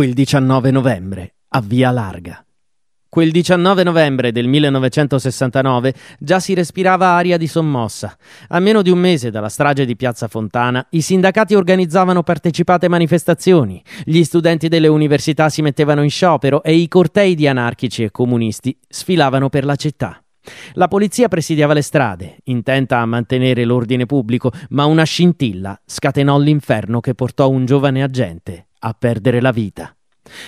quel 19 novembre, a Via Larga. Quel 19 novembre del 1969 già si respirava aria di sommossa. A meno di un mese dalla strage di Piazza Fontana, i sindacati organizzavano partecipate manifestazioni, gli studenti delle università si mettevano in sciopero e i cortei di anarchici e comunisti sfilavano per la città. La polizia presidiava le strade, intenta a mantenere l'ordine pubblico, ma una scintilla scatenò l'inferno che portò un giovane agente a perdere la vita.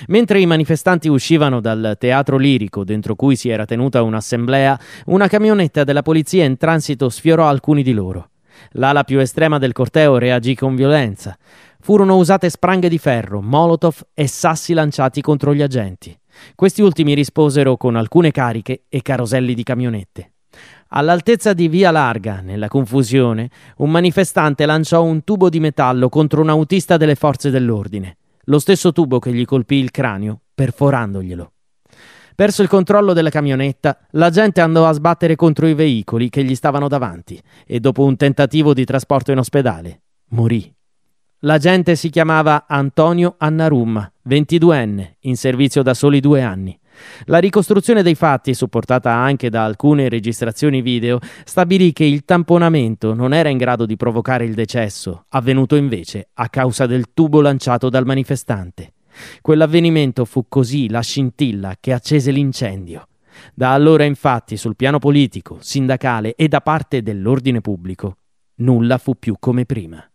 Mentre i manifestanti uscivano dal teatro lirico dentro cui si era tenuta un'assemblea, una camionetta della polizia in transito sfiorò alcuni di loro. L'ala più estrema del corteo reagì con violenza. Furono usate spranghe di ferro, molotov e sassi lanciati contro gli agenti. Questi ultimi risposero con alcune cariche e caroselli di camionette. All'altezza di Via Larga, nella confusione, un manifestante lanciò un tubo di metallo contro un autista delle forze dell'ordine lo stesso tubo che gli colpì il cranio, perforandoglielo. Perso il controllo della camionetta, la gente andò a sbattere contro i veicoli che gli stavano davanti e dopo un tentativo di trasporto in ospedale morì. L'agente si chiamava Antonio Annarum, 22enne, in servizio da soli due anni. La ricostruzione dei fatti, supportata anche da alcune registrazioni video, stabilì che il tamponamento non era in grado di provocare il decesso, avvenuto invece a causa del tubo lanciato dal manifestante. Quell'avvenimento fu così la scintilla che accese l'incendio. Da allora infatti sul piano politico, sindacale e da parte dell'ordine pubblico nulla fu più come prima.